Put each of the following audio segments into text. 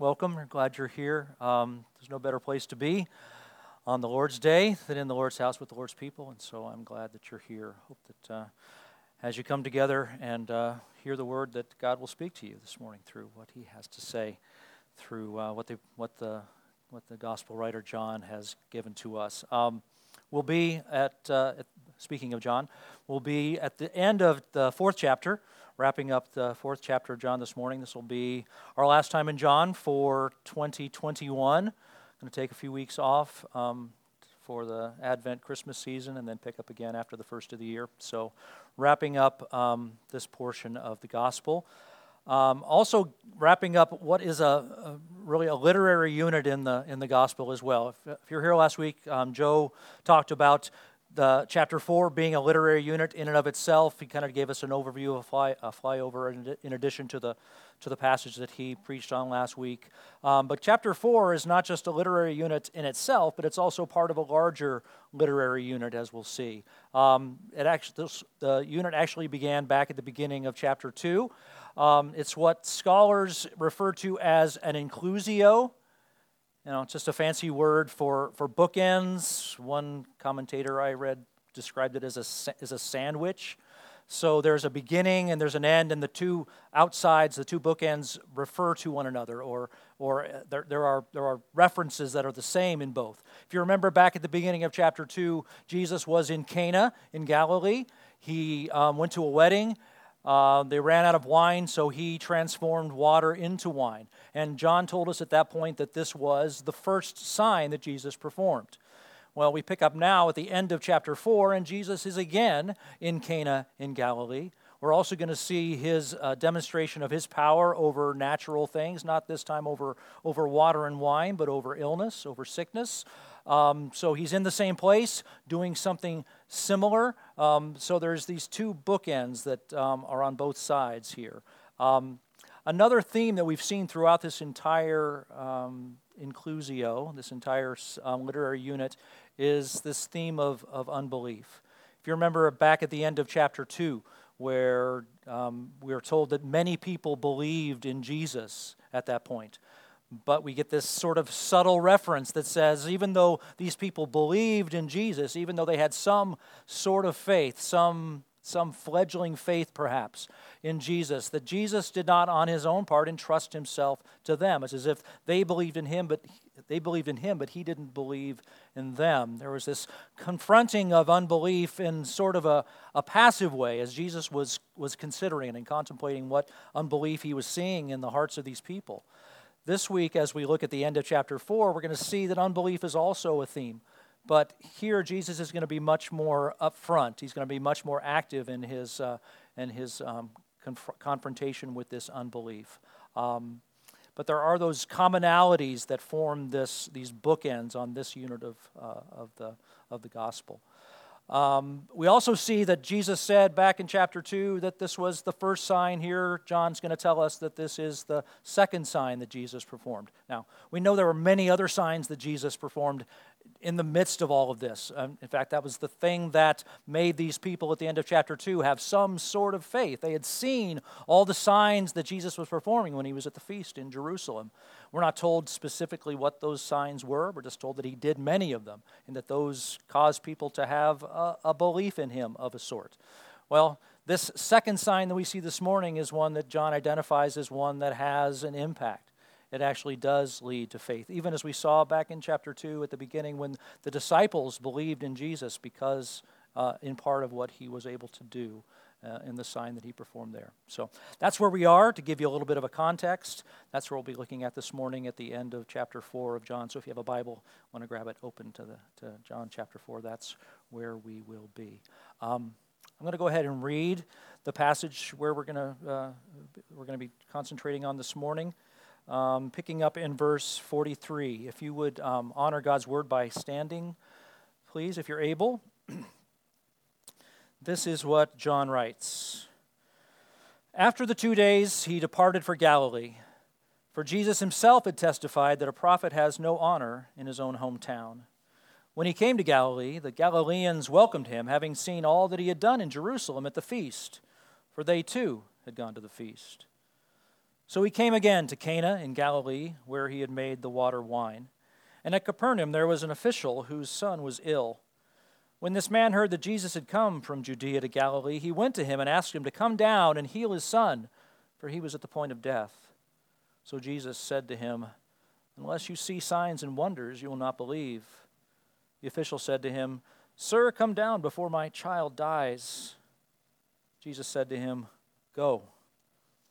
welcome. We're glad you're here. Um, there's no better place to be on the Lord's Day than in the Lord's house with the Lord's people, and so I'm glad that you're here. Hope that uh, as you come together and uh, hear the word, that God will speak to you this morning through what He has to say, through uh, what the what the what the gospel writer John has given to us. Um, we'll be at, uh, at speaking of John, we'll be at the end of the fourth chapter wrapping up the fourth chapter of John this morning. This will be our last time in John for 2021. I'm going to take a few weeks off um, for the Advent Christmas season and then pick up again after the first of the year. So, wrapping up um, this portion of the gospel. Um, also, wrapping up what is a, a, really a literary unit in the in the gospel as well. If, if you're here last week, um, Joe talked about the chapter four being a literary unit in and of itself. He kind of gave us an overview, a, fly, a flyover, in, in addition to the to the passage that he preached on last week. Um, but chapter four is not just a literary unit in itself, but it's also part of a larger literary unit, as we'll see. Um, it actually, this, the unit actually began back at the beginning of chapter two. Um, it's what scholars refer to as an inclusio. You know, just a fancy word for, for bookends. One commentator I read described it as a, as a sandwich. So there's a beginning and there's an end, and the two outsides, the two bookends, refer to one another, or, or uh, there, there, are, there are references that are the same in both. If you remember back at the beginning of chapter 2, Jesus was in Cana in Galilee. He um, went to a wedding. Uh, they ran out of wine, so he transformed water into wine. And John told us at that point that this was the first sign that Jesus performed. Well, we pick up now at the end of chapter 4, and Jesus is again in Cana in Galilee. We're also going to see his uh, demonstration of his power over natural things, not this time over, over water and wine, but over illness, over sickness. Um, so he's in the same place doing something similar. Um, so there's these two bookends that um, are on both sides here. Um, another theme that we've seen throughout this entire um, inclusio, this entire um, literary unit, is this theme of, of unbelief. If you remember back at the end of chapter 2, where um, we are told that many people believed in Jesus at that point. But we get this sort of subtle reference that says even though these people believed in Jesus, even though they had some sort of faith, some, some fledgling faith perhaps in Jesus, that Jesus did not on his own part entrust himself to them. It's as if they believed in him, but they believed in him, but he didn't believe in them. There was this confronting of unbelief in sort of a, a passive way as Jesus was, was considering and contemplating what unbelief he was seeing in the hearts of these people. This week, as we look at the end of chapter 4, we're going to see that unbelief is also a theme. But here, Jesus is going to be much more upfront. He's going to be much more active in his, uh, in his um, conf- confrontation with this unbelief. Um, but there are those commonalities that form this, these bookends on this unit of, uh, of, the, of the gospel. Um, we also see that Jesus said back in chapter 2 that this was the first sign here. John's going to tell us that this is the second sign that Jesus performed. Now, we know there were many other signs that Jesus performed in the midst of all of this. Um, in fact, that was the thing that made these people at the end of chapter 2 have some sort of faith. They had seen all the signs that Jesus was performing when he was at the feast in Jerusalem. We're not told specifically what those signs were, we're just told that he did many of them and that those caused people to have a, a belief in him of a sort. Well, this second sign that we see this morning is one that John identifies as one that has an impact it actually does lead to faith. Even as we saw back in chapter 2 at the beginning when the disciples believed in Jesus because, uh, in part, of what he was able to do uh, in the sign that he performed there. So that's where we are to give you a little bit of a context. That's where we'll be looking at this morning at the end of chapter 4 of John. So if you have a Bible, want to grab it open to, the, to John chapter 4, that's where we will be. Um, I'm going to go ahead and read the passage where we're going to uh, we're going to be concentrating on this morning um, picking up in verse 43. If you would um, honor God's word by standing, please, if you're able. this is what John writes After the two days, he departed for Galilee. For Jesus himself had testified that a prophet has no honor in his own hometown. When he came to Galilee, the Galileans welcomed him, having seen all that he had done in Jerusalem at the feast, for they too had gone to the feast. So he came again to Cana in Galilee, where he had made the water wine. And at Capernaum there was an official whose son was ill. When this man heard that Jesus had come from Judea to Galilee, he went to him and asked him to come down and heal his son, for he was at the point of death. So Jesus said to him, Unless you see signs and wonders, you will not believe. The official said to him, Sir, come down before my child dies. Jesus said to him, Go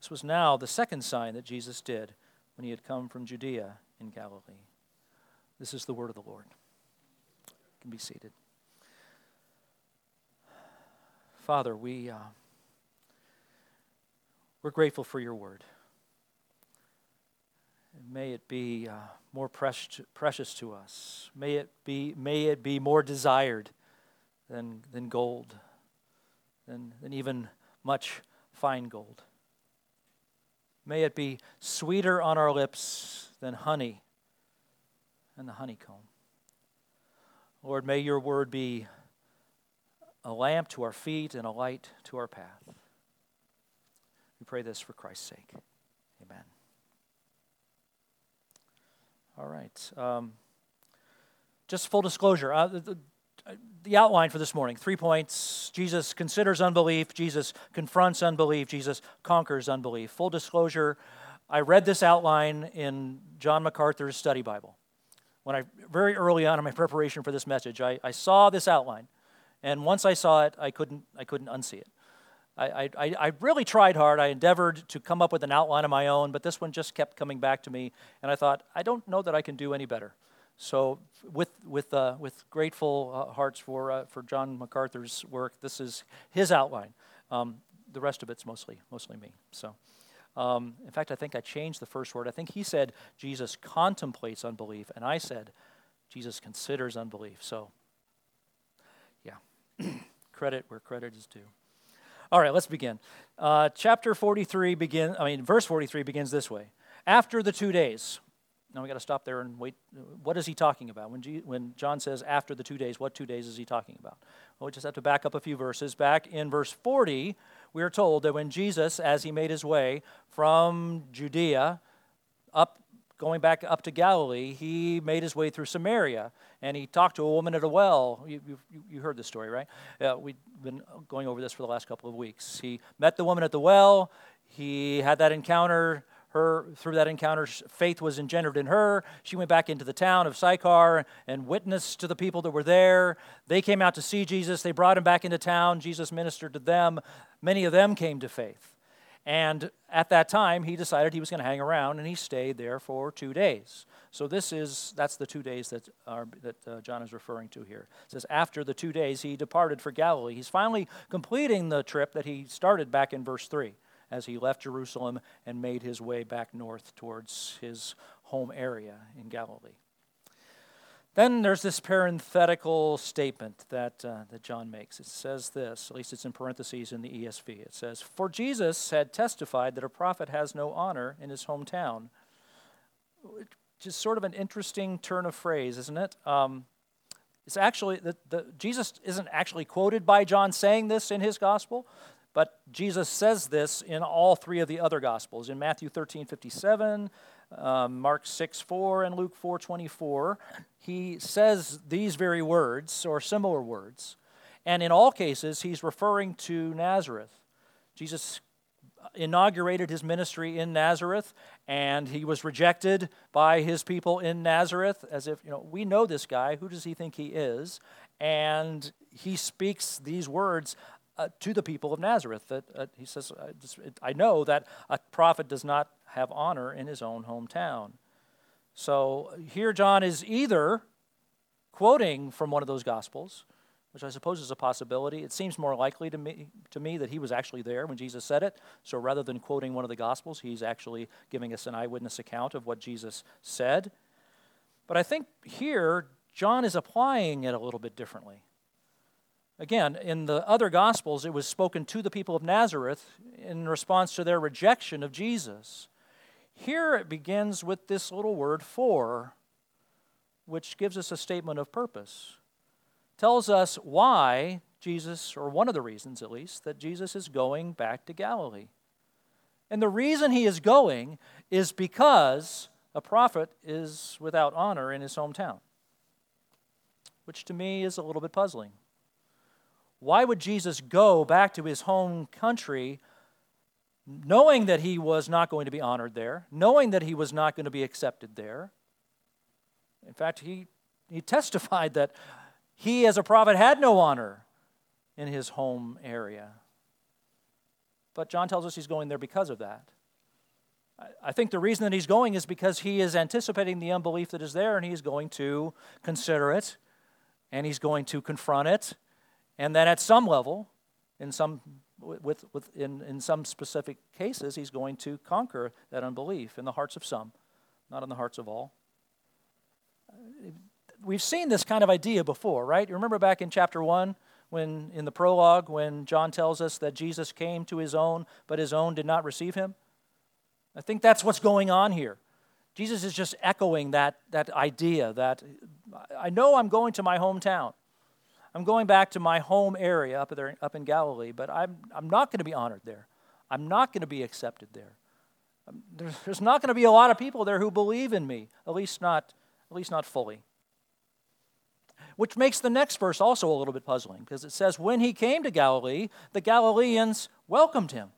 This was now the second sign that Jesus did when he had come from Judea in Galilee. This is the word of the Lord. You can be seated. Father, we, uh, we're grateful for your word. may it be uh, more precious, precious to us. May it be, may it be more desired than, than gold, than, than even much fine gold. May it be sweeter on our lips than honey and the honeycomb. Lord, may your word be a lamp to our feet and a light to our path. We pray this for Christ's sake. Amen. All right. Um, just full disclosure. Uh, the, outline for this morning three points Jesus considers unbelief, Jesus confronts unbelief, Jesus conquers unbelief. Full disclosure, I read this outline in John MacArthur's study Bible. When I, very early on in my preparation for this message, I, I saw this outline. And once I saw it, I couldn't, I couldn't unsee it. I, I, I really tried hard. I endeavored to come up with an outline of my own, but this one just kept coming back to me. And I thought, I don't know that I can do any better. So, with, with, uh, with grateful uh, hearts for, uh, for John MacArthur's work, this is his outline. Um, the rest of it's mostly, mostly me. So, um, in fact, I think I changed the first word. I think he said Jesus contemplates unbelief, and I said Jesus considers unbelief. So, yeah, credit where credit is due. All right, let's begin. Uh, chapter 43 begin. I mean, verse 43 begins this way. After the two days, now we got to stop there and wait. What is he talking about? When, G, when John says after the two days, what two days is he talking about? Well, we just have to back up a few verses. Back in verse 40, we are told that when Jesus, as he made his way from Judea up, going back up to Galilee, he made his way through Samaria and he talked to a woman at a well. You, you, you heard this story, right? We've been going over this for the last couple of weeks. He met the woman at the well, he had that encounter her through that encounter faith was engendered in her. She went back into the town of sychar and witnessed to the people that were there. They came out to see jesus. They brought him back into town. Jesus ministered to them. Many of them came to faith. And at that time he decided he was going to hang around and he stayed there for two days. So this is that's the two days that are that uh, john is referring to here. It says after the two days he departed for galilee. He's finally completing the trip that he started back in verse 3 as he left Jerusalem and made his way back north towards his home area in Galilee. Then there's this parenthetical statement that, uh, that John makes. It says this, at least it's in parentheses in the ESV. It says, For Jesus had testified that a prophet has no honor in his hometown. Just sort of an interesting turn of phrase, isn't it? Um, it's actually, the, the, Jesus isn't actually quoted by John saying this in his gospel. But Jesus says this in all three of the other Gospels in Matthew 13 57, um, Mark 6 4, and Luke 4 24. He says these very words or similar words. And in all cases, he's referring to Nazareth. Jesus inaugurated his ministry in Nazareth, and he was rejected by his people in Nazareth as if, you know, we know this guy. Who does he think he is? And he speaks these words uh, to the people of Nazareth. That uh, he says, I, I know that a prophet does not have honor in his own hometown. So here, John is either quoting from one of those gospels, which I suppose is a possibility. It seems more likely to me, to me that he was actually there when Jesus said it. So rather than quoting one of the Gospels, he's actually giving us an eyewitness account of what Jesus said. But I think here, John is applying it a little bit differently. Again, in the other Gospels, it was spoken to the people of Nazareth in response to their rejection of Jesus. Here it begins with this little word for, which gives us a statement of purpose. Tells us why Jesus, or one of the reasons at least, that Jesus is going back to Galilee. And the reason he is going is because a prophet is without honor in his hometown, which to me is a little bit puzzling. Why would Jesus go back to his home country knowing that he was not going to be honored there, knowing that he was not going to be accepted there? In fact, he, he testified that he, as a prophet, had no honor in his home area. But John tells us he's going there because of that. I think the reason that he's going is because he is anticipating the unbelief that is there and he's going to consider it and he's going to confront it. And then at some level, in some, with, with, in, in some specific cases, he's going to conquer that unbelief in the hearts of some, not in the hearts of all. We've seen this kind of idea before, right? You remember back in chapter 1 when in the prologue when John tells us that Jesus came to his own, but his own did not receive him? I think that's what's going on here. Jesus is just echoing that, that idea that I know I'm going to my hometown. I'm going back to my home area up, there, up in Galilee, but I'm, I'm not going to be honored there. I'm not going to be accepted there. Um, there's, there's not going to be a lot of people there who believe in me, at least not, at least not fully. Which makes the next verse also a little bit puzzling because it says, When he came to Galilee, the Galileans welcomed him.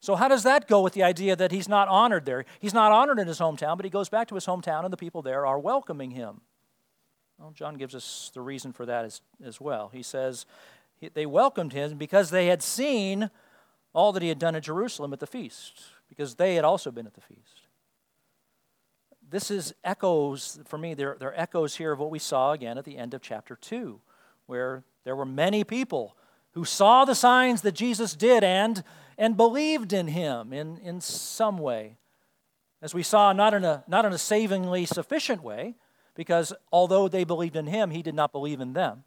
So, how does that go with the idea that he's not honored there? He's not honored in his hometown, but he goes back to his hometown and the people there are welcoming him. Well, John gives us the reason for that as, as well. He says they welcomed him because they had seen all that he had done in Jerusalem at the feast, because they had also been at the feast. This is echoes, for me, they're, they're echoes here of what we saw again at the end of chapter 2, where there were many people who saw the signs that Jesus did and and believed in him in, in some way. As we saw, not in, a, not in a savingly sufficient way, because although they believed in him, he did not believe in them.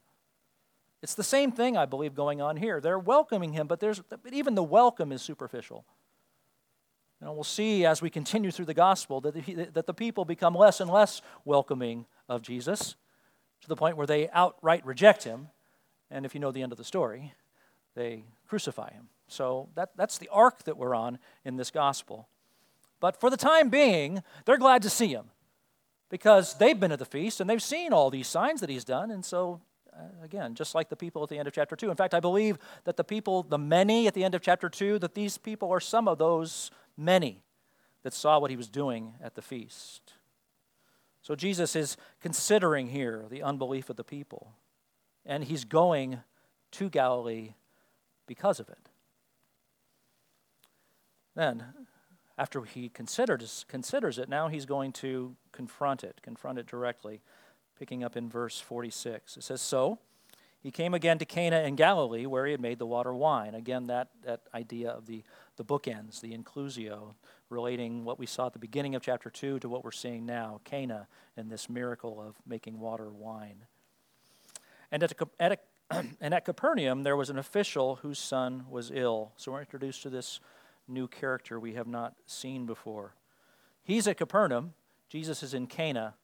It's the same thing, I believe, going on here. They're welcoming him, but, there's, but even the welcome is superficial. Know, we'll see as we continue through the gospel that the, that the people become less and less welcoming of Jesus to the point where they outright reject him. And if you know the end of the story, they crucify him. So that, that's the arc that we're on in this gospel. But for the time being, they're glad to see him because they've been at the feast and they've seen all these signs that he's done. And so, uh, again, just like the people at the end of chapter 2. In fact, I believe that the people, the many at the end of chapter 2, that these people are some of those many that saw what he was doing at the feast. So Jesus is considering here the unbelief of the people, and he's going to Galilee because of it. Then, after he considers, considers it, now he's going to confront it, confront it directly, picking up in verse 46. It says, So he came again to Cana in Galilee, where he had made the water wine. Again, that, that idea of the, the bookends, the inclusio, relating what we saw at the beginning of chapter 2 to what we're seeing now, Cana, and this miracle of making water wine. And at, a, at a, and at Capernaum, there was an official whose son was ill. So we're introduced to this new character we have not seen before. He's at Capernaum, Jesus is in Cana.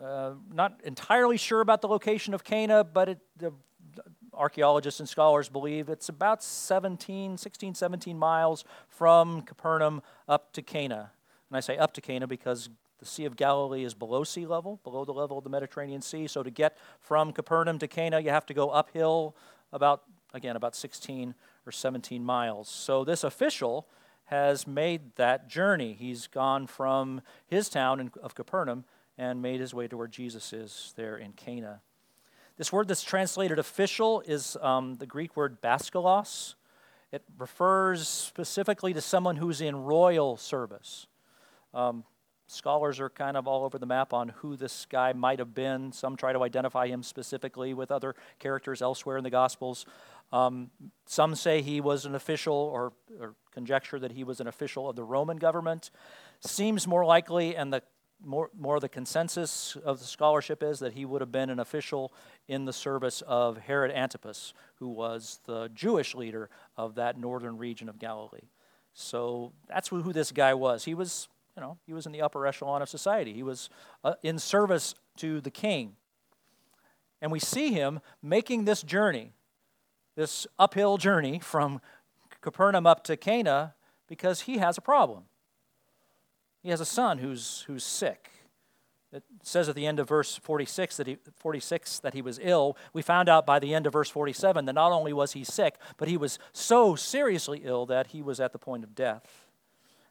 Uh, not entirely sure about the location of Cana, but it, the archaeologists and scholars believe it's about 17, 16, 17 miles from Capernaum up to Cana. And I say up to Cana because the Sea of Galilee is below sea level, below the level of the Mediterranean Sea. So to get from Capernaum to Cana, you have to go uphill about, again, about 16 or 17 miles. So this official has made that journey. He's gone from his town of Capernaum and made his way to where Jesus is there in Cana. This word that's translated official is um, the Greek word baskalos. It refers specifically to someone who's in royal service. Um, scholars are kind of all over the map on who this guy might have been. Some try to identify him specifically with other characters elsewhere in the Gospels. Um, some say he was an official, or, or, conjecture that he was an official of the Roman government. Seems more likely, and the more, more the consensus of the scholarship is that he would have been an official in the service of Herod Antipas, who was the Jewish leader of that northern region of Galilee. So that's who this guy was. He was, you know, he was in the upper echelon of society. He was uh, in service to the king. And we see him making this journey, this uphill journey from Capernaum up to Cana because he has a problem. He has a son who's, who's sick. It says at the end of verse 46 that, he, 46 that he was ill. We found out by the end of verse 47 that not only was he sick, but he was so seriously ill that he was at the point of death.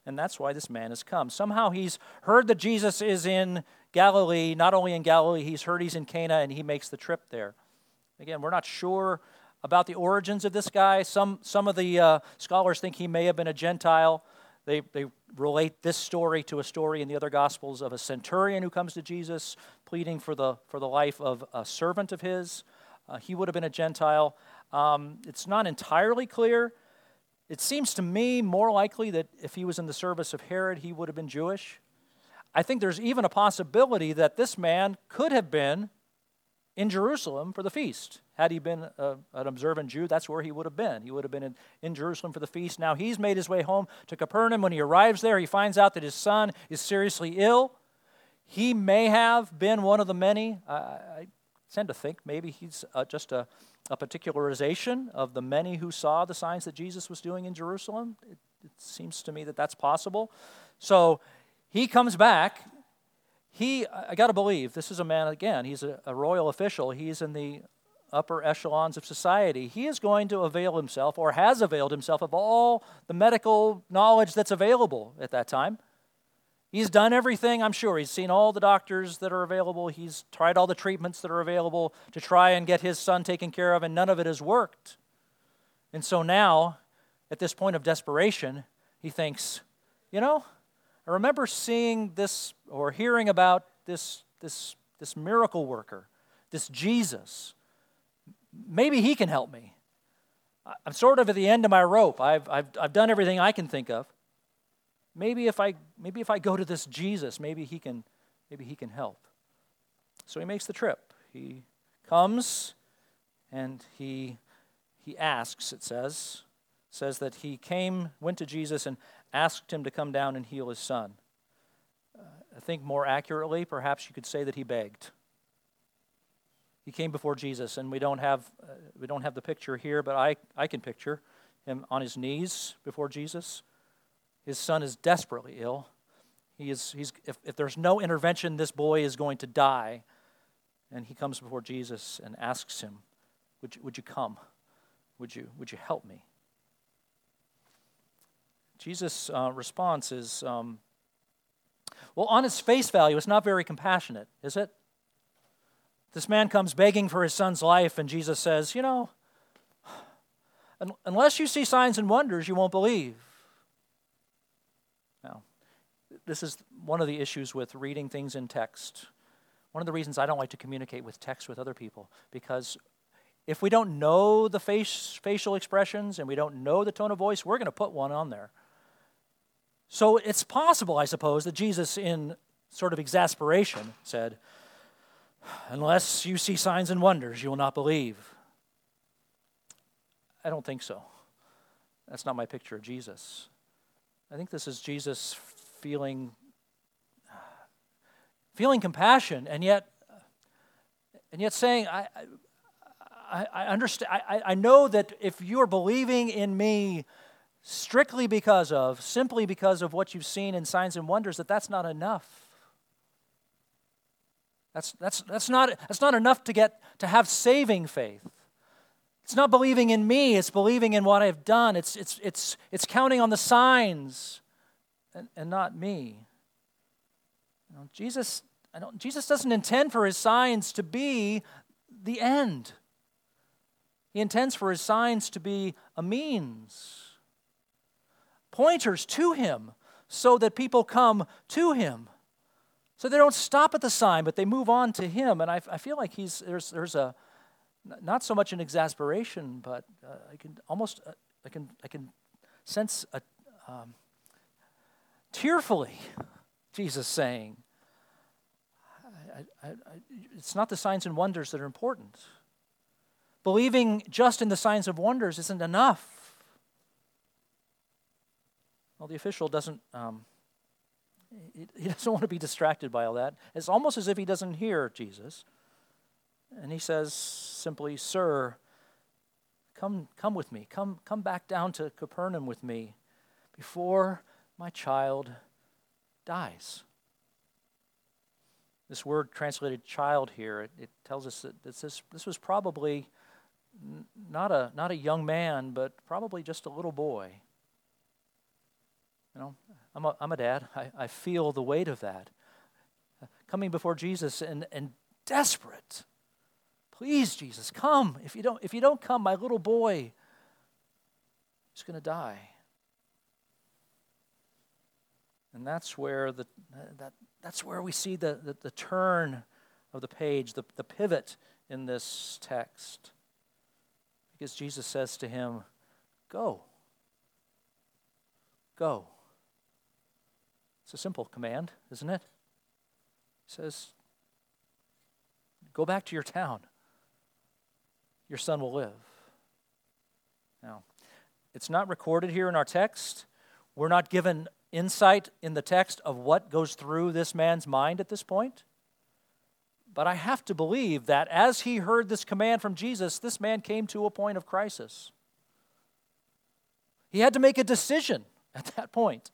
And that's why this man has come. Somehow he's heard that Jesus is in Galilee. Not only in Galilee, he's heard he's in Cana, and he makes the trip there. Again, we're not sure about the origins of this guy. Some, some of the uh, scholars think he may have been a Gentile. They, they relate this story to a story in the other Gospels of a centurion who comes to Jesus pleading for the, for the life of a servant of his. Uh, he would have been a Gentile. Um, it's not entirely clear. It seems to me more likely that if he was in the service of Herod, he would have been Jewish. I think there's even a possibility that this man could have been in Jerusalem for the feast. Had he been a, an observant Jew, that's where he would have been. He would have been in, in Jerusalem for the feast. Now he's made his way home to Capernaum. When he arrives there, he finds out that his son is seriously ill. He may have been one of the many. I, I tend to think maybe he's uh, just a, a particularization of the many who saw the signs that Jesus was doing in Jerusalem. It, it seems to me that that's possible. So he comes back he, I got to believe, this is a man, again, he's a, a, royal official. He's in the upper echelons of society. He is going to avail himself, or has availed himself, of all the medical knowledge that's available at that time. He's done everything, I'm sure. He's seen all the doctors that are available. He's tried all the treatments that are available to try and get his son taken care of, and none of it has worked. And so now, at this point of desperation, he thinks, you know, I remember seeing this or hearing about this, this, this miracle worker, this Jesus. Maybe he can help me. I'm sort of at the end of my rope. I've, I've, I've done everything I can think of. Maybe if, I, maybe if I go to this Jesus, maybe he, can, maybe he can help. So he makes the trip. He comes and he, he asks, it says, says that he came, went to Jesus and asked him to come down and heal his son. Uh, I think more accurately, perhaps you could say that he begged. He came before Jesus, and we don't have, uh, we don't have the picture here, but I, I can picture him on his knees before Jesus. His son is desperately ill. He is, he's, if, if there's no intervention, this boy is going to die. And he comes before Jesus and asks him, Would you, would you come? Would you, would you help me? Jesus' uh, response is um, well, on its face value, it's not very compassionate, is it? This man comes begging for his son's life, and Jesus says, You know, unless you see signs and wonders, you won't believe. Now, this is one of the issues with reading things in text. One of the reasons I don't like to communicate with text with other people, because if we don't know the face, facial expressions and we don't know the tone of voice, we're going to put one on there. So it's possible, I suppose, that Jesus, in sort of exasperation, said, Unless you see signs and wonders, you will not believe. I don't think so. That's not my picture of Jesus. I think this is Jesus feeling feeling compassion and yet and yet saying I I, I understand I, I know that if you're believing in me strictly because of, simply because of what you've seen in signs and wonders, that that's not enough. That's, that's, that's, not, that's not enough to get to have saving faith. It's not believing in me, it's believing in what I've done. It's, it's, it's, it's counting on the signs and, and not me. You know, Jesus, I don't, Jesus doesn't intend for his signs to be the end. He intends for his signs to be a means pointers to Him so that people come to Him. So they don't stop at the sign, but they move on to him. And I, I feel like he's, there's, there's a, not so much an exasperation, but uh, I can almost, uh, I, can, I can sense a, um, tearfully Jesus saying, I, I, it's not the signs and wonders that are important. Believing just in the signs of wonders isn't enough. Well, the official doesn't. Um, he doesn't want to be distracted by all that. It's almost as if he doesn't hear Jesus. And he says simply, Sir, come, come with me. Come, come back down to Capernaum with me before my child dies. This word translated child here, it, it tells us that this, this was probably not a, not a young man, but probably just a little boy. You know, I'm a, I'm a dad. I, I feel the weight of that. Coming before Jesus and, and desperate. Please, Jesus, come. If you don't, if you don't come, my little boy is going to die. And that's where, the, that, that's where we see the, the, the turn of the page, the, the pivot in this text. Because Jesus says to him, Go. Go. It's a simple command, isn't it? He says, Go back to your town. Your son will live. Now, it's not recorded here in our text. We're not given insight in the text of what goes through this man's mind at this point. But I have to believe that as he heard this command from Jesus, this man came to a point of crisis. He had to make a decision at that point.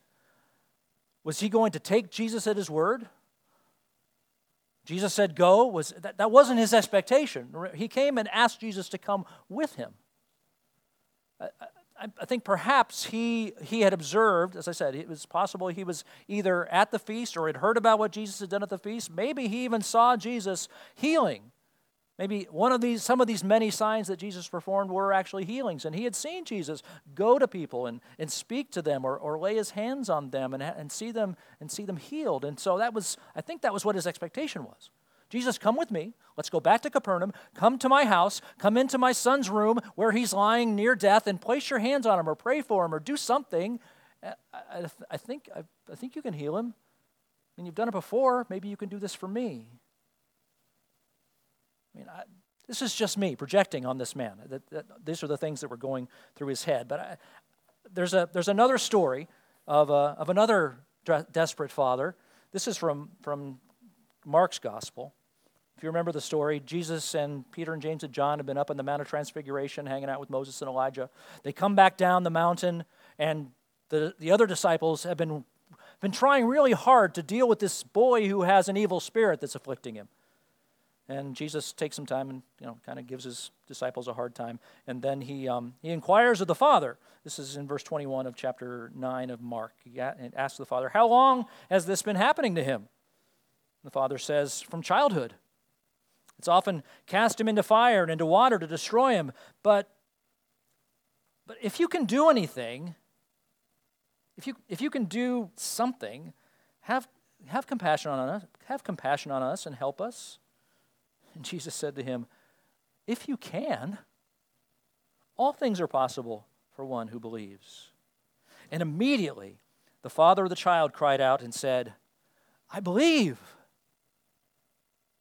Was he going to take Jesus at his word? Jesus said, Go. Was, that, that wasn't his expectation. He came and asked Jesus to come with him. I think perhaps he, he had observed, as I said, it was possible he was either at the feast or had heard about what Jesus had done at the feast. Maybe he even saw Jesus healing. Maybe one of these, some of these many signs that Jesus performed were actually healings, and he had seen Jesus go to people and, and speak to them or, or lay his hands on them and, and see them and see them healed. And so that was, I think that was what his expectation was. Jesus, come with me. Let's go back to Capernaum. Come to my house. Come into my son's room where he's lying near death and place your hands on him or pray for him or do something. I, I, I think, I, I, think you can heal him. Mean, you've done it before. Maybe you can do this for me. I mean, this is just me projecting on this man. That, that, these are the things that were going through his head. But there's, a, there's another story of, a, of another desperate father. This is from, from Mark's gospel. If you remember the story, Jesus and Peter and James and John have been up on the Mount of Transfiguration hanging out with Moses and Elijah. They come back down the mountain, and the, the other disciples have been, been trying really hard to deal with this boy who has an evil spirit that's afflicting him. And Jesus takes some time and you know kind of gives his disciples a hard time, and then he um, he inquires of the Father. This is in verse 21 of chapter 9 of Mark. He asks the Father, "How long has this been happening to him?" The Father says, "From childhood." It's often cast him into fire and into water to destroy him. But, but if you can do anything, if you, if you can do something, have, have compassion on us, have compassion on us and help us. And Jesus said to him, If you can, all things are possible for one who believes. And immediately the father of the child cried out and said, I believe.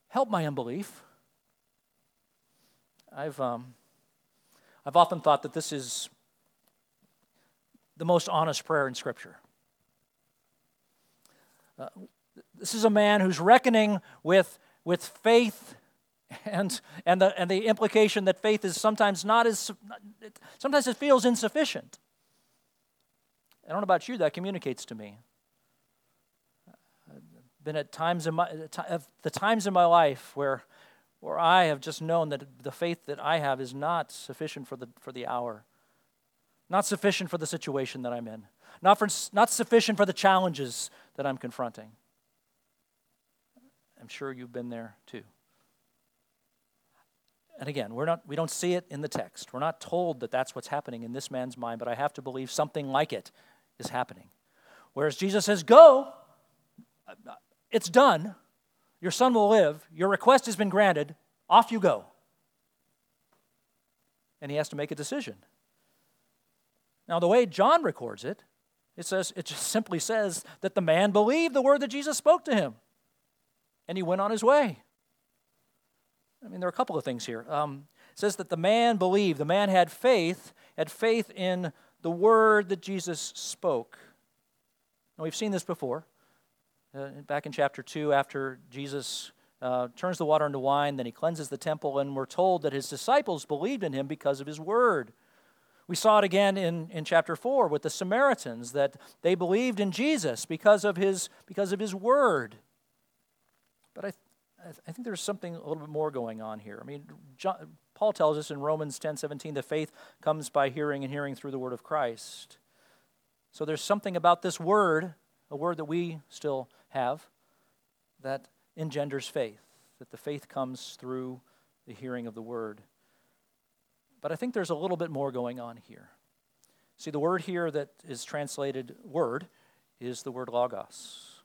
Help my unbelief. I've, um, I've often thought that this is the most honest prayer in Scripture. Uh, this is a man who's reckoning with, with faith and, and, the, and the implication that faith is sometimes not as, sometimes it feels insufficient. I don't know about you, that communicates to me. I've been at times in my, the times in my life where where I have just known that the faith that I have is not sufficient for the, for the hour, not sufficient for the situation that I'm in, not, for, not sufficient for the challenges that I'm confronting. I'm sure you've been there too. And again, we're not, we don't see it in the text. We're not told that that's what's happening in this man's mind, but I have to believe something like it is happening. Whereas Jesus says, Go, It's done. Your son will live. Your request has been granted. Off you go. And he has to make a decision. Now, the way John records it, it says it just simply says that the man believed the word that Jesus spoke to him, and he went on his way. I mean, there are a couple of things here. Um, it says that the man believed, the man had faith, had faith in the word that Jesus spoke. Now, we've seen this before. Uh, back in chapter 2, after Jesus uh, turns the water into wine, then he cleanses the temple, and we're told that his disciples believed in him because of his word. We saw it again in, in chapter 4 with the Samaritans, that they believed in Jesus because of his, because of his word. But I, I think there's something a little bit more going on here. I mean, John, Paul tells us in Romans 10 17 that faith comes by hearing and hearing through the word of Christ. So there's something about this word, a word that we still have, that engenders faith, that the faith comes through the hearing of the word. But I think there's a little bit more going on here. See, the word here that is translated word is the word logos.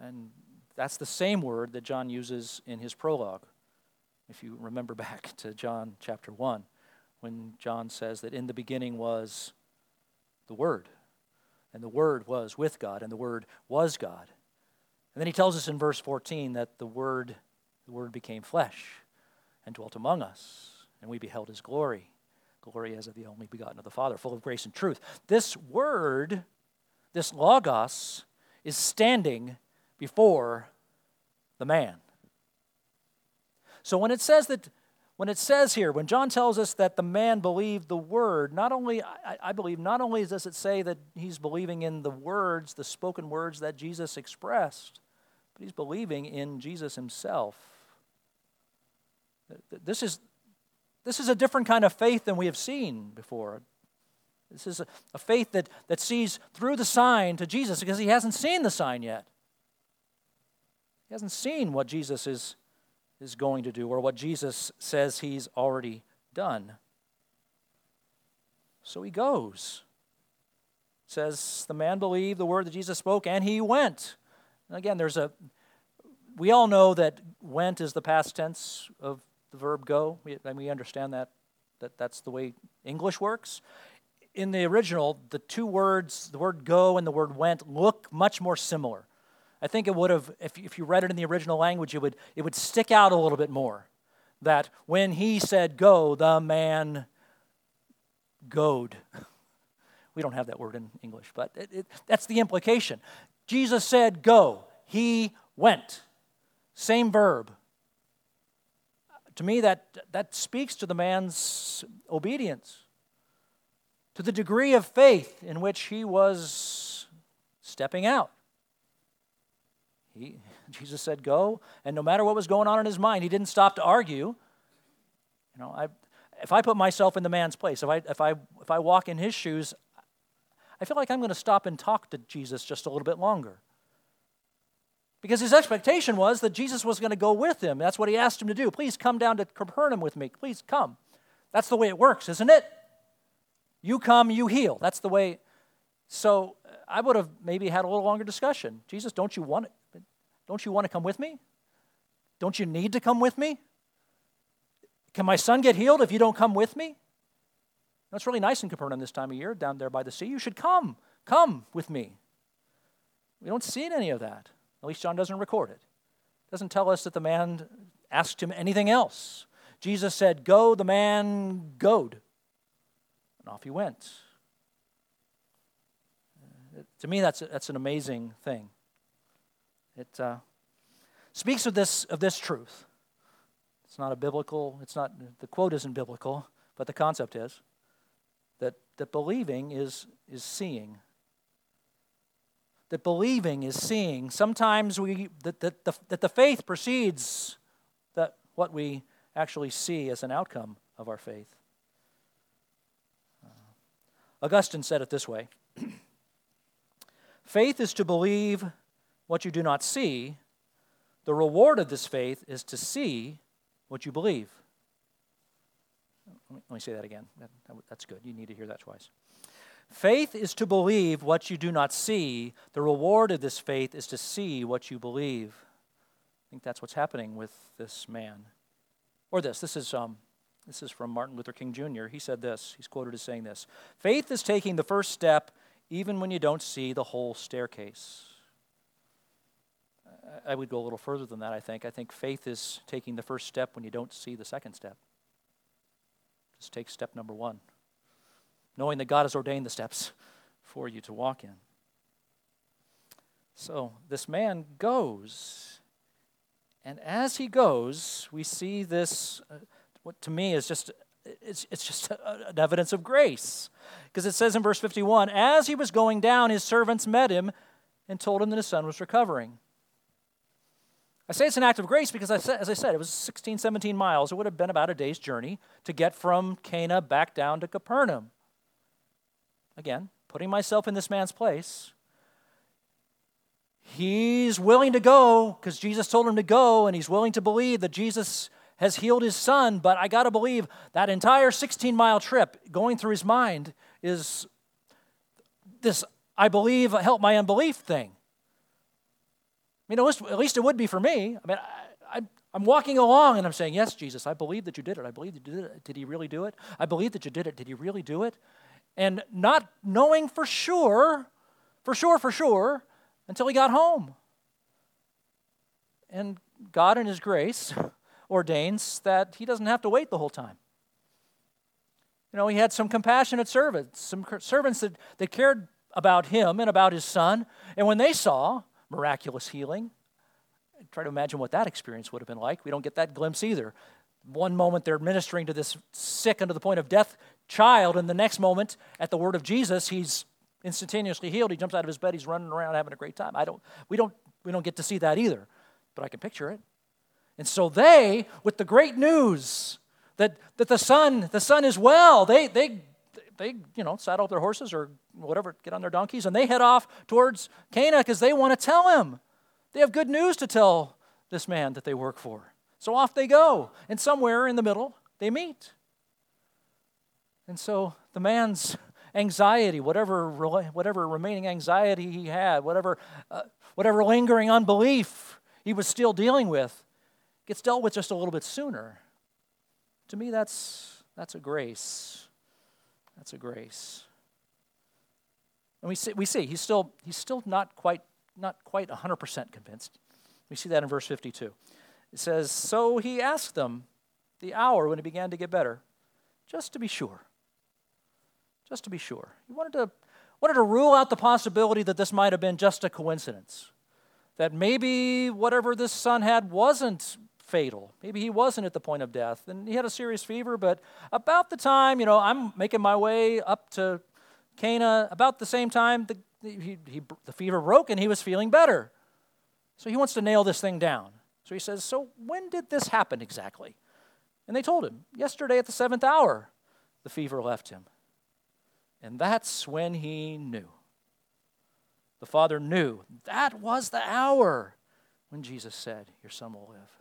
And that's the same word that John uses in his prologue. If you remember back to John chapter 1, when John says that in the beginning was the Word, and the Word was with God, and the Word was God. And then he tells us in verse 14 that the Word, the Word became flesh and dwelt among us, and we beheld his glory, glory as of the only begotten of the Father, full of grace and truth. This Word, this Logos, is standing before the man. So when it says that when it says here, when John tells us that the man believed the word, not only, I, I, believe, not only does it say that he's believing in the words, the spoken words that Jesus expressed, but he's believing in Jesus himself. This is, this is a different kind of faith than we have seen before. This is a, a faith that, that sees through the sign to Jesus because he hasn't seen the sign yet. He hasn't seen what Jesus is, is going to do or what Jesus says he's already done. So he goes. Says the man believed the word that Jesus spoke and he went. And again, there's a we all know that went is the past tense of the verb go. And we understand that that that's the way English works. In the original, the two words, the word go and the word went, look much more similar. I think it would have, if, if you read it in the original language, it would, it would stick out a little bit more. That when he said go, the man goed. We don't have that word in English, but it, it, that's the implication. Jesus said go, he went. Same verb. To me, that, that speaks to the man's obedience, to the degree of faith in which he was stepping out. He, Jesus said, Go. And no matter what was going on in his mind, he didn't stop to argue. You know, I, if I put myself in the man's place, if I, if, I, if I walk in his shoes, I feel like I'm going to stop and talk to Jesus just a little bit longer. Because his expectation was that Jesus was going to go with him. That's what he asked him to do. Please come down to Capernaum with me. Please come. That's the way it works, isn't it? You come, you heal. That's the way. So I would have maybe had a little longer discussion. Jesus, don't you want it? Don't you want to come with me? Don't you need to come with me? Can my son get healed if you don't come with me? That's really nice in Capernaum this time of year, down there by the sea. You should come. Come with me. We don't see any of that. At least John doesn't record it. doesn't tell us that the man asked him anything else. Jesus said, Go, the man goed. And off he went. To me, that's, that's an amazing thing. It uh, speaks of this, of this truth. It's not a biblical, it's not, the quote isn't biblical, but the concept is that, that believing is, is seeing. That believing is seeing. Sometimes we, that, that, the, that the faith precedes that what we actually see as an outcome of our faith. Uh, Augustine said it this way Faith is to believe what you do not see, the reward of this faith is to see what you believe. Let me, say that again. That, that's good. You need to hear that twice. Faith is to believe what you do not see. The reward of this faith is to see what you believe. I think that's what's happening with this man. Or this. This is, um, this is from Martin Luther King Jr. He said this. He's quoted as saying this Faith is taking the first step even when you don't see the whole staircase. I would go a little further than that, I think. I think faith is taking the first step when you don't see the second step. Just take step number one, knowing that God has ordained the steps for you to walk in. So this man goes, and as he goes, we see this, uh, what to me is just it's, it's just a, an evidence of grace. Because it says in verse 51 As he was going down, his servants met him and told him that his son was recovering. I say it's an act of grace because, I said, as I said, it was 16, 17 miles. It would have been about a day's journey to get from Cana back down to Capernaum. Again, putting myself in this man's place. He's willing to go because Jesus told him to go, and he's willing to believe that Jesus has healed his son. But I got to believe that entire 16 mile trip going through his mind is this I believe, help my unbelief thing. I mean, at least, it would be for me. I mean, I, I'm walking along and I'm saying, Yes, Jesus, I believe that you did it. I believe that you did it. Did he really do it? I believe that you did it. Did he really do it? And not knowing for sure, for sure, for sure, until he got home. And God, in his grace, ordains that he doesn't have to wait the whole time. You know, he had some compassionate servants, some servants that, that cared about him and about his son. And when they saw miraculous healing. Try to imagine what that experience would have been like. We don't get that glimpse either. One moment they're ministering to this sick unto the point of death child, and the next moment, at the word of Jesus, he's instantaneously healed. He jumps out of his bed, he's running around having a great time. I don't, we, don't, we don't get to see that either, but I can picture it. And so they, with the great news that, that the son, the son is well, they, they they, you know, saddle up their horses or whatever, get on their donkeys, and they head off towards Cana because they want to tell him. They have good news to tell this man that they work for. So off they go, and somewhere in the middle, they meet. And so the man's anxiety, whatever, whatever remaining anxiety he had, whatever, uh, whatever lingering unbelief he was still dealing with, gets dealt with just a little bit sooner. To me, that's, that's a grace. That's a grace. And we see, we see he's still, he's still not quite, not quite 100% convinced. We see that in verse 52. It says, So he asked them the hour when it began to get better, just to be sure. Just to be sure. He wanted to, wanted to rule out the possibility that this might have been just a coincidence. That maybe whatever this son had wasn't fatal. Maybe he wasn't at the point of death and he had a serious fever, but about the time, you know, I'm making my way up to Cana, about the same time, the, he, he, the fever broke and he was feeling better. So he wants to nail this thing down. So he says, So when did this happen exactly? And they told him, Yesterday at the seventh hour, the fever left him. And that's when he knew. The father knew that was the hour when Jesus said, Your son will live.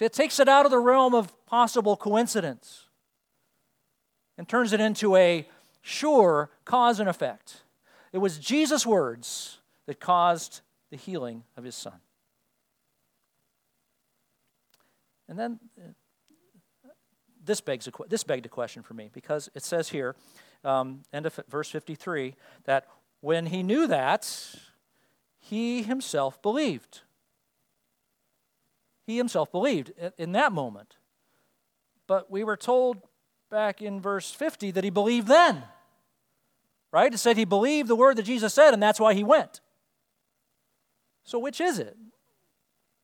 See, it takes it out of the realm of possible coincidence and turns it into a sure cause and effect. It was Jesus' words that caused the healing of his son. And then this begs a, this begged a question for me because it says here, um, end of verse 53, that when he knew that, he himself believed. He himself believed in that moment. But we were told back in verse 50 that he believed then. Right? It said he believed the word that Jesus said, and that's why he went. So, which is it?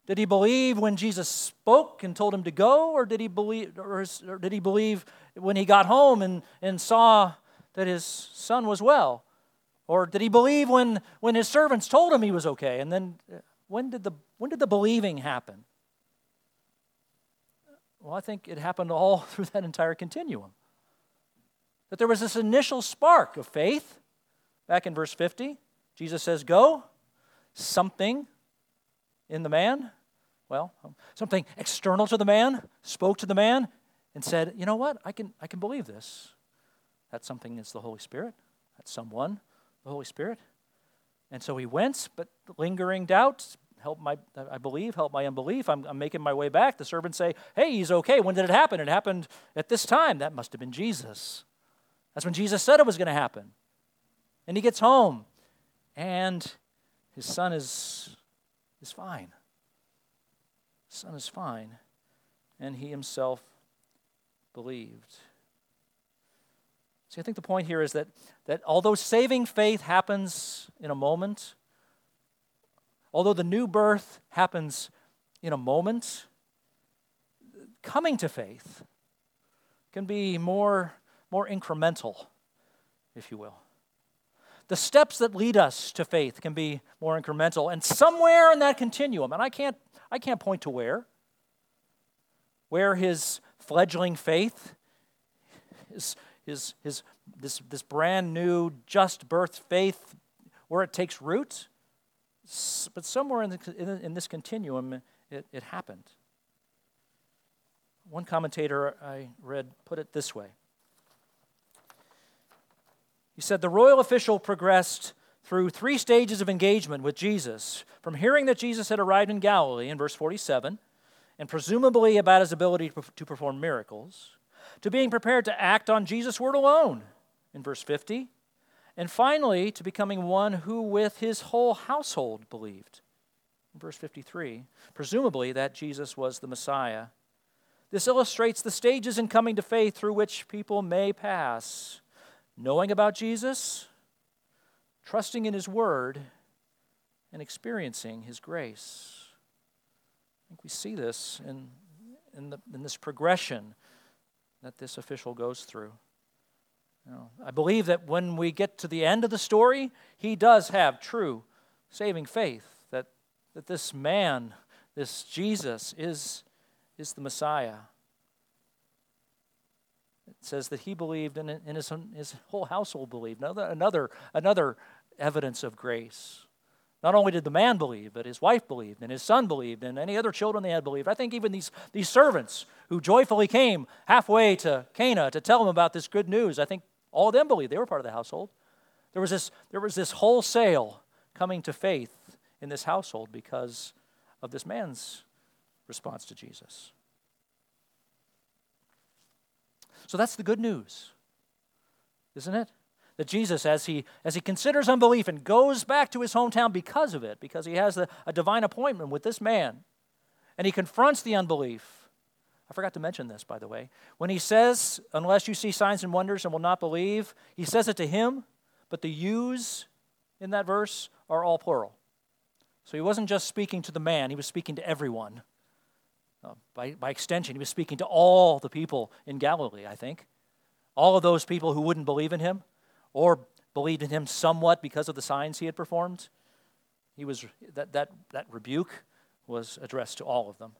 Did he believe when Jesus spoke and told him to go, or did he believe, or, did he believe when he got home and, and saw that his son was well? Or did he believe when, when his servants told him he was okay? And then uh, when did the, when did the believing happen? Well, I think it happened all through that entire continuum. That there was this initial spark of faith. Back in verse 50, Jesus says, Go. Something in the man, well, um, something external to the man, spoke to the man and said, You know what? I can, I can believe this. That something is the Holy Spirit. That someone, the Holy Spirit. And so he went, but lingering doubt, help my, I believe, help my unbelief. I'm, I'm making my way back. The servants say, hey, he's okay. When did it happen? It happened at this time. That must have been Jesus. That's when Jesus said it was going to happen. And he gets home, and his son is, is fine. His son is fine. And he himself believed. See, I think the point here is that, that although saving faith happens in a moment, although the new birth happens in a moment, coming to faith can be more, more incremental, if you will. The steps that lead us to faith can be more incremental, and somewhere in that continuum, and I can't, I can't point to where, where his fledgling faith, his, his, his, this, this brand new, just birth faith, where it takes root. But somewhere in, the, in, this continuum, it, it happened. One commentator I read put it this way He said, The royal official progressed through three stages of engagement with Jesus from hearing that Jesus had arrived in Galilee in verse 47 and presumably about his ability to perform miracles to being prepared to act on Jesus' word alone in verse 50, and finally to becoming one who with his whole household believed verse 53, presumably that Jesus was the Messiah. This illustrates the stages in coming to faith through which people may pass knowing about Jesus, trusting in his word, and experiencing his grace. I think we see this in, in, the, in this progression that this official goes through. You know, I believe that when we get to the end of the story, he does have true saving faith that, that this man, this Jesus, is, is the Messiah. It says that he believed and, and his, his whole household believed. Another, another, another evidence of grace. Not only did the man believe, but his wife believed, and his son believed, and any other children they had believed. I think even these, these servants who joyfully came halfway to Cana to tell him about this good news, I think all of them believed. They were part of the household. There was this, there was this wholesale coming to faith in this household because of this man's response to Jesus. So that's the good news, isn't it? that Jesus, as he, as he considers unbelief and goes back to his hometown because of it, because he has a, a divine appointment with this man, and he confronts the unbelief. I forgot to mention this, by the way. When he says, Unless you see signs and wonders and will not believe, he says it to him, but the yous in that verse are all plural. So he wasn't just speaking to the man, he was speaking to everyone. Uh, by, by extension, he was speaking to all the people in Galilee, I think. All of those people who wouldn't believe in him, or believed in him somewhat because of the signs he had performed. He was, that, that, that rebuke was addressed to all of them.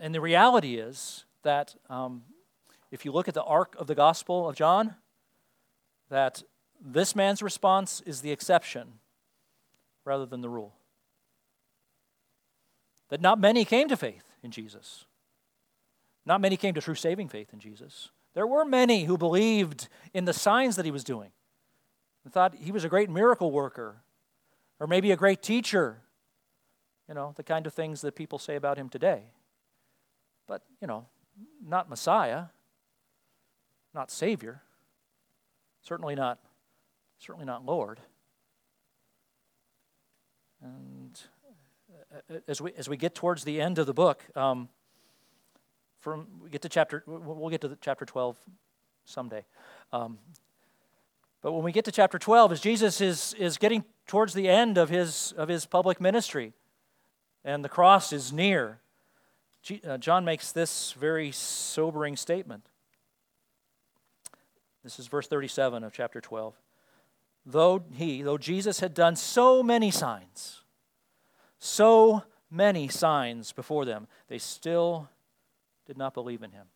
And the reality is that um, if you look at the arc of the Gospel of John, that this man's response is the exception rather than the rule. That not many came to faith in Jesus. Not many came to true saving faith in Jesus. There were many who believed in the signs that he was doing and thought he was a great miracle worker or maybe a great teacher. You know, the kind of things that people say about him today. But, you know, not Messiah, not Savior, certainly not, certainly not Lord. And uh, as we, as we get towards the end of the book, um, from we get to chapter we'll get to chapter 12 someday um, but when we get to chapter 12 as jesus is, is getting towards the end of his of his public ministry and the cross is near uh, Uh, john makes this very sobering statement this is verse 37 of chapter 12 though he though jesus had done so many signs so many signs before them they still did not believe in him.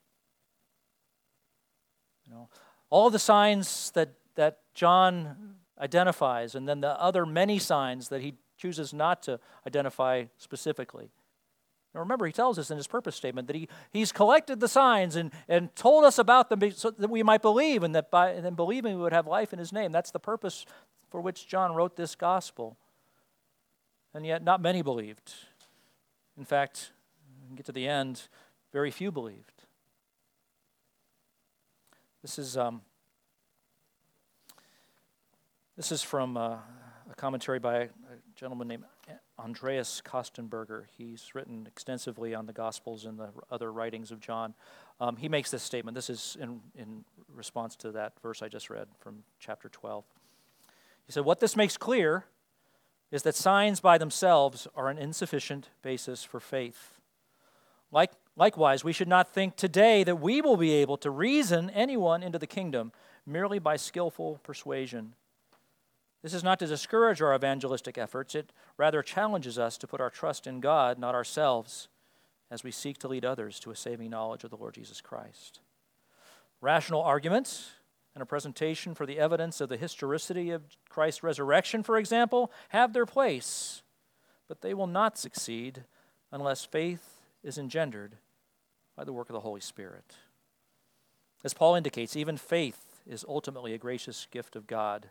You know, all the signs that, that John identifies, and then the other many signs that he chooses not to identify specifically, Now remember, he tells us in his purpose statement that he, he's collected the signs and, and told us about them so that we might believe, and that by and then believing we would have life in his name. That's the purpose for which John wrote this gospel. And yet, not many believed. In fact, get to the end, very few believed. This is, um, this is from uh, a commentary by a gentleman named Andreas Kostenberger. He's written extensively on the Gospels and the other writings of John. Um, he makes this statement. This is in, in response to that verse I just read from chapter 12. He said, What this makes clear is that signs by themselves are an insufficient basis for faith. Like, likewise, we should not think today that we will be able to reason anyone into the kingdom merely by skillful persuasion. This is not to discourage our evangelistic efforts, it rather challenges us to put our trust in God, not ourselves, as we seek to lead others to a saving knowledge of the Lord Jesus Christ. Rational arguments and a presentation for the evidence of the historicity of Christ's resurrection, for example, have their place, but they will not succeed unless faith is engendered by the work of the Holy Spirit. As Paul indicates, even faith is ultimately a gracious gift of God.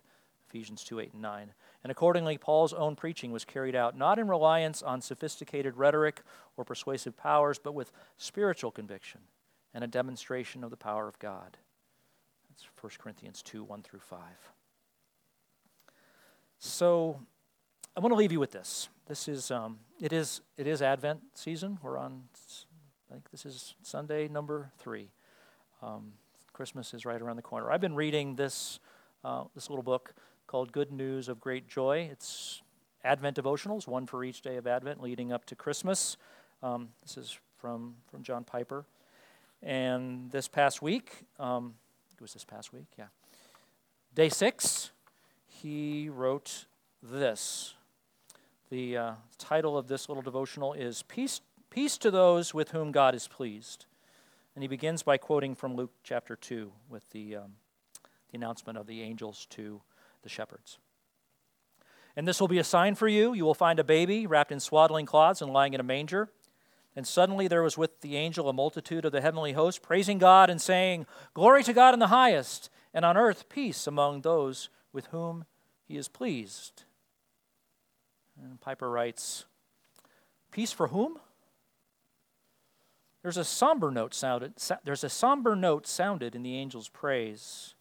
Ephesians 2 8 and 9. And accordingly, Paul's own preaching was carried out not in reliance on sophisticated rhetoric or persuasive powers, but with spiritual conviction and a demonstration of the power of God. That's 1 Corinthians 2 1 through 5. So I want to leave you with this. This is um, it is it is Advent season. We're on I think this is Sunday number three. Um, Christmas is right around the corner. I've been reading this uh, this little book called Good News of Great Joy. It's Advent devotionals, one for each day of Advent leading up to Christmas. Um, this is from from John Piper. And this past week, um, it was this past week, yeah. Day six, he wrote this. The uh, title of this little devotional is Peace, Peace to Those with Whom God is Pleased. And he begins by quoting from Luke chapter 2 with the, um, the announcement of the angels to the shepherds. And this will be a sign for you. You will find a baby wrapped in swaddling cloths and lying in a manger. And suddenly there was with the angel a multitude of the heavenly host, praising God and saying, Glory to God in the highest, and on earth peace among those with whom he is pleased. And Piper writes, Peace for whom? There's a somber note sounded, there's a somber note sounded in the angel's praise.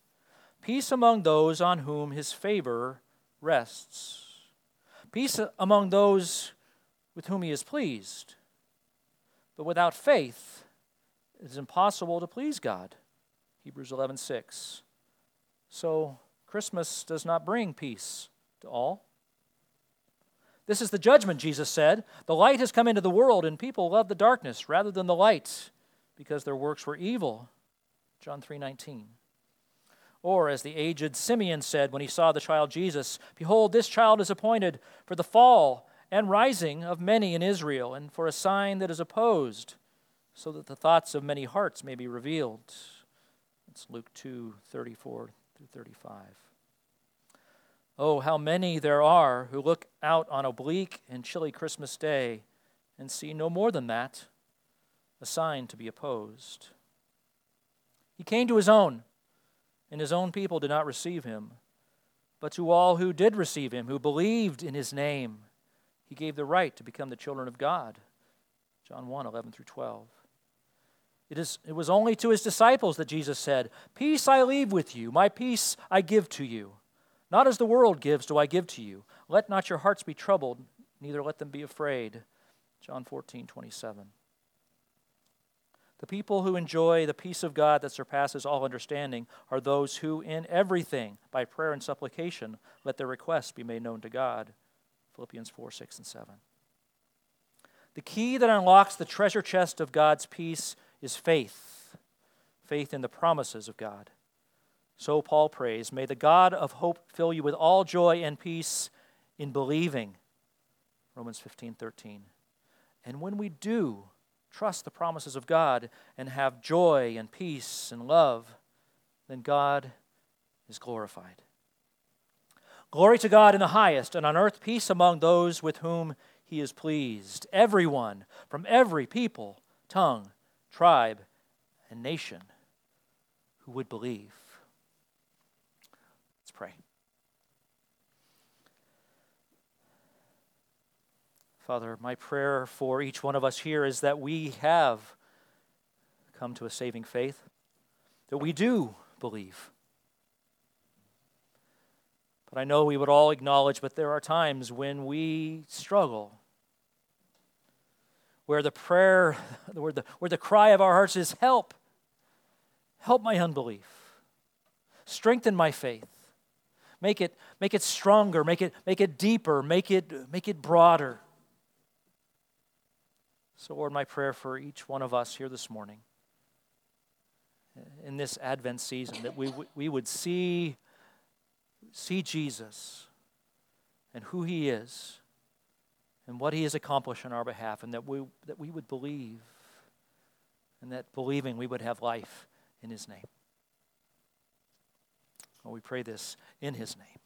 Peace among those on whom his favor rests. Peace among those with whom he is pleased. But without faith, it is impossible to please God. Hebrews 11:6. So Christmas does not bring peace to all. This is the judgment, Jesus said. The light has come into the world, and people love the darkness rather than the light because their works were evil. John 3:19. Or as the aged Simeon said when he saw the child Jesus, behold this child is appointed for the fall and rising of many in Israel and for a sign that is opposed so that the thoughts of many hearts may be revealed. It's Luke 2:34 through 35. Oh, how many there are who look out on a bleak and chilly Christmas day and see no more than that a sign to be opposed. He came to his own, and his own people did not receive him. But to all who did receive him, who believed in his name, he gave the right to become the children of God. John 1 11 through 12. It, is, it was only to his disciples that Jesus said, Peace I leave with you, my peace I give to you. Not as the world gives, do I give to you. Let not your hearts be troubled, neither let them be afraid. John 14, 27. The people who enjoy the peace of God that surpasses all understanding are those who, in everything, by prayer and supplication, let their requests be made known to God. Philippians 4, 6, and 7. The key that unlocks the treasure chest of God's peace is faith faith in the promises of God. So Paul prays, May the God of hope fill you with all joy and peace in believing. Romans 15 13. And when we do trust the promises of God and have joy and peace and love, then God is glorified. Glory to God in the highest, and on earth peace among those with whom he is pleased. Everyone from every people, tongue, tribe, and nation who would believe. Let's pray. Father, my prayer for each one of us here is that we have come to a saving faith, that we do believe. But I know we would all acknowledge, but there are times when we struggle, where the prayer, where the, where the cry of our hearts is, Help, help my unbelief, strengthen my faith. Make it, make it stronger, make it, make it deeper, make it, make it broader. So, Lord, my prayer for each one of us here this morning in this Advent season that we, we would see see Jesus and who he is and what he has accomplished on our behalf, and that we, that we would believe, and that believing we would have life in his name. Well, we pray this in his name.